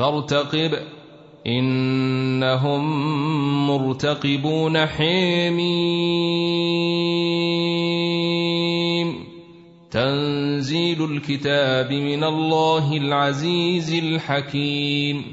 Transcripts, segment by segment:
فارتقب إنهم مرتقبون حميم. تنزيل الكتاب من الله العزيز الحكيم.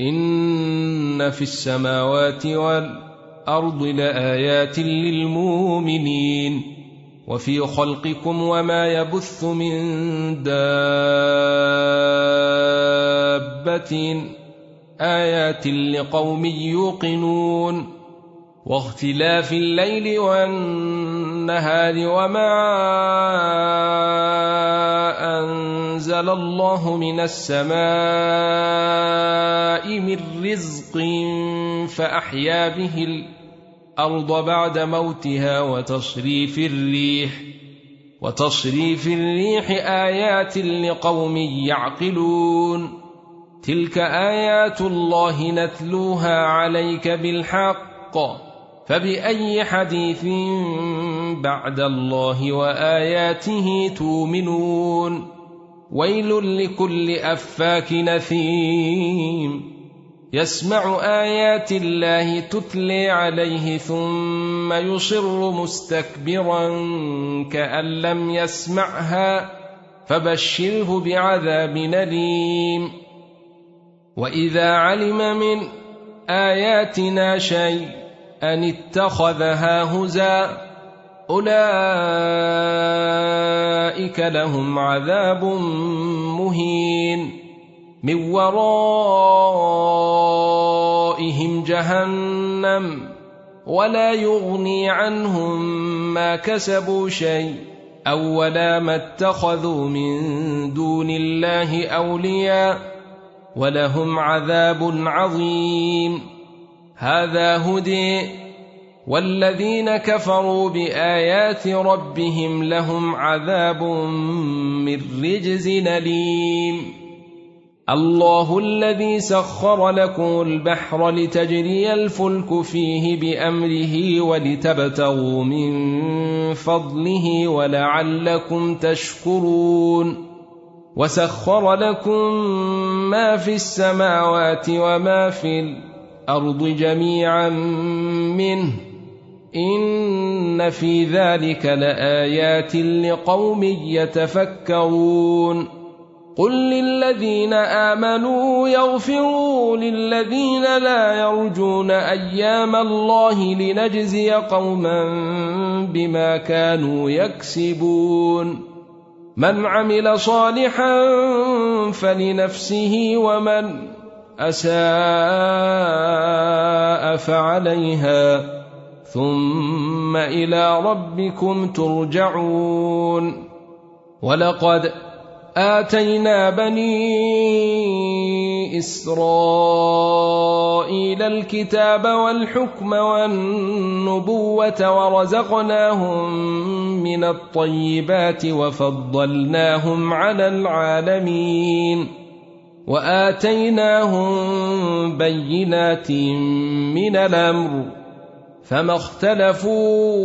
إن في السماوات والأرض لآيات للمؤمنين. وفي خلقكم وما يبث من دابة آيات لقوم يوقنون واختلاف الليل والنهار وما أنزل الله من السماء من رزق فأحيا به الأرض بعد موتها وتصريف الريح وتصريف الريح آيات لقوم يعقلون تلك ايات الله نتلوها عليك بالحق فباي حديث بعد الله واياته تؤمنون ويل لكل افاك نثيم يسمع ايات الله تتلي عليه ثم يصر مستكبرا كان لم يسمعها فبشره بعذاب اليم وإذا علم من آياتنا شيء أن اتخذها هزا أولئك لهم عذاب مهين. من ورائهم جهنم ولا يغني عنهم ما كسبوا شيء. أو ولا ما اتخذوا من دون الله أولياء ولهم عذاب عظيم. هذا هدي. والذين كفروا بآيات ربهم لهم عذاب من رجز اليم الله الذي سخر لكم البحر لتجري الفلك فيه بأمره ولتبتغوا من فضله ولعلكم تشكرون. وسخر لكم ما في السماوات وما في الأرض جميعا منه ان في ذلك لايات لقوم يتفكرون قل للذين امنوا يغفروا للذين لا يرجون أيام الله لنجزي قوما بما كانوا يكسبون من عمل صالحا فلنفسه ومن أساء فعليها ثم إلى ربكم ترجعون. ولقد آتينا بني إسرائيل الكتاب والحكم والنبوة ورزقناهم من الطيبات وفضلناهم على العالمين وآتيناهم بينات من الأمر فما اختلفوا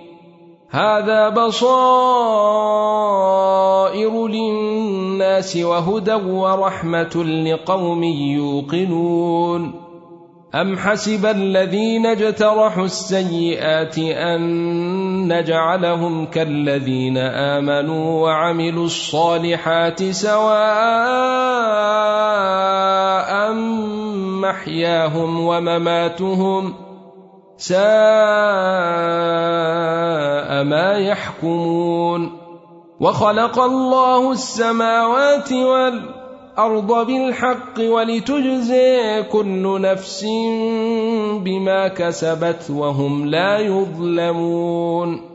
هذا بصائر للناس وهدى ورحمة لقوم يوقنون. أم حسب الذين اجترحوا السيئات أن نجعلهم كالذين آمنوا وعملوا الصالحات سواء محياهم ومماتهم ساء يحكمون وخلق الله السماوات والأرض بالحق ولتجزي كل نفس بما كسبت وهم لا يظلمون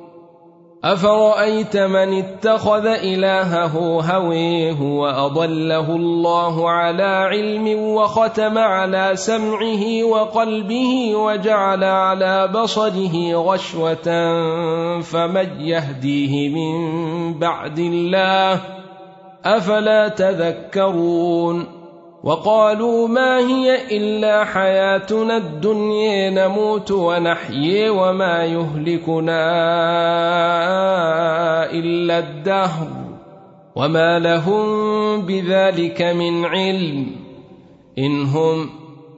أفرأيت من اتخذ إلهه هويه وأضله الله على علم وختم على سمعه وقلبه وجعل على بصره غشوة فمن يهديه من بعد الله أفلا تذكرون وقالوا ما هي إلا حياتنا الدنيا نموت ونحيي وما يهلكنا إلا الدهر. وما لهم بذلك من علم إن هم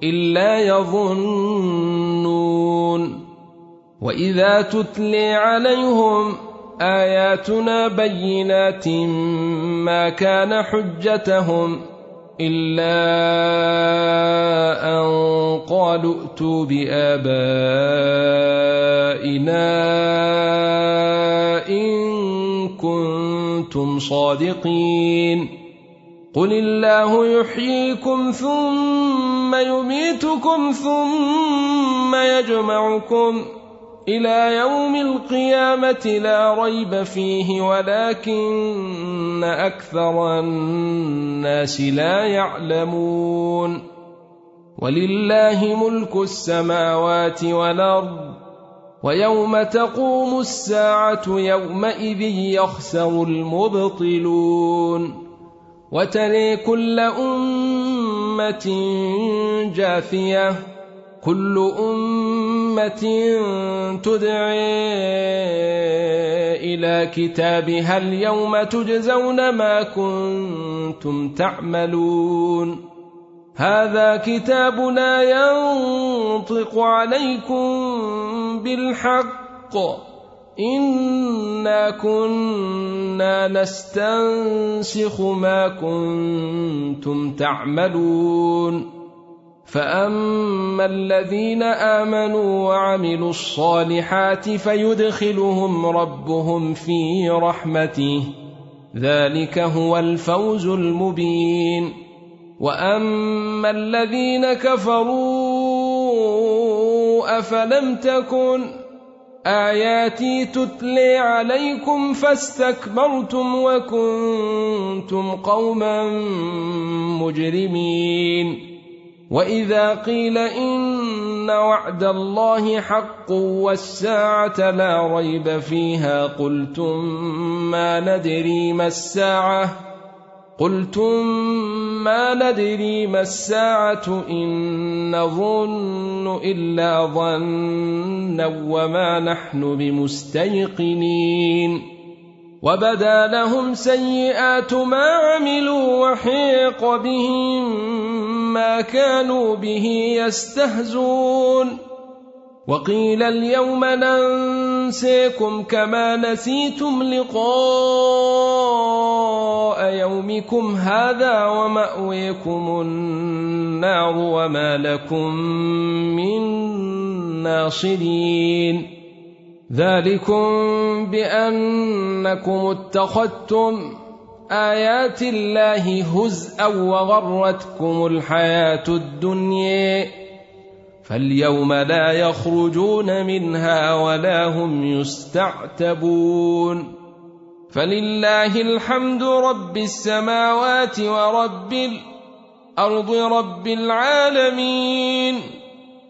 إلا يظنون. وإذا تتلي عليهم آياتنا بينات ما كان حجتهم إلا أن قالوا ائتوا بآبائنا إن كنتم صادقين. قل الله يحييكم ثم يميتكم ثم يجمعكم إلى يوم القيامة لا ريب فيه ولكن أكثر الناس لا يعلمون. ولله ملك السماوات والأرض ويوم تقوم الساعة يومئذ يخسر المبطلون. وتري كل أمة جاثية كل أمة تدعي إلى كتابها اليوم تجزون ما كنتم تعملون. هذا كتابنا ينطق عليكم بالحق. انا كنا نستنسخ ما كنتم تعملون. فاما الذين امنوا وعملوا الصالحات فيدخلهم ربهم في رحمته ذلك هو الفوز المبين واما الذين كفروا افلم تكن اياتي تتلي عليكم فاستكبرتم وكنتم قوما مجرمين واذا قيل ان وعد الله حق والساعة لا ريب فيها قلتم ما ندري ما الساعة قلتم ما ندري ما الساعة ان نظن الا ظنا وما نحن بمستيقنين وبدا لهم سيئات ما عملوا وحيق بهم ما كانوا به يستهزون. وقيل اليوم ننسيكم كما نسيتم لقاء يومكم هذا ومأويكم النار وما لكم من ناصرين. ذلكم بأنكم اتخذتم آيات الله هزءا وغرتكم الحياة الدنيا فاليوم لا يخرجون منها ولا هم يستعتبون فلله الحمد رب السماوات ورب الأرض رب العالمين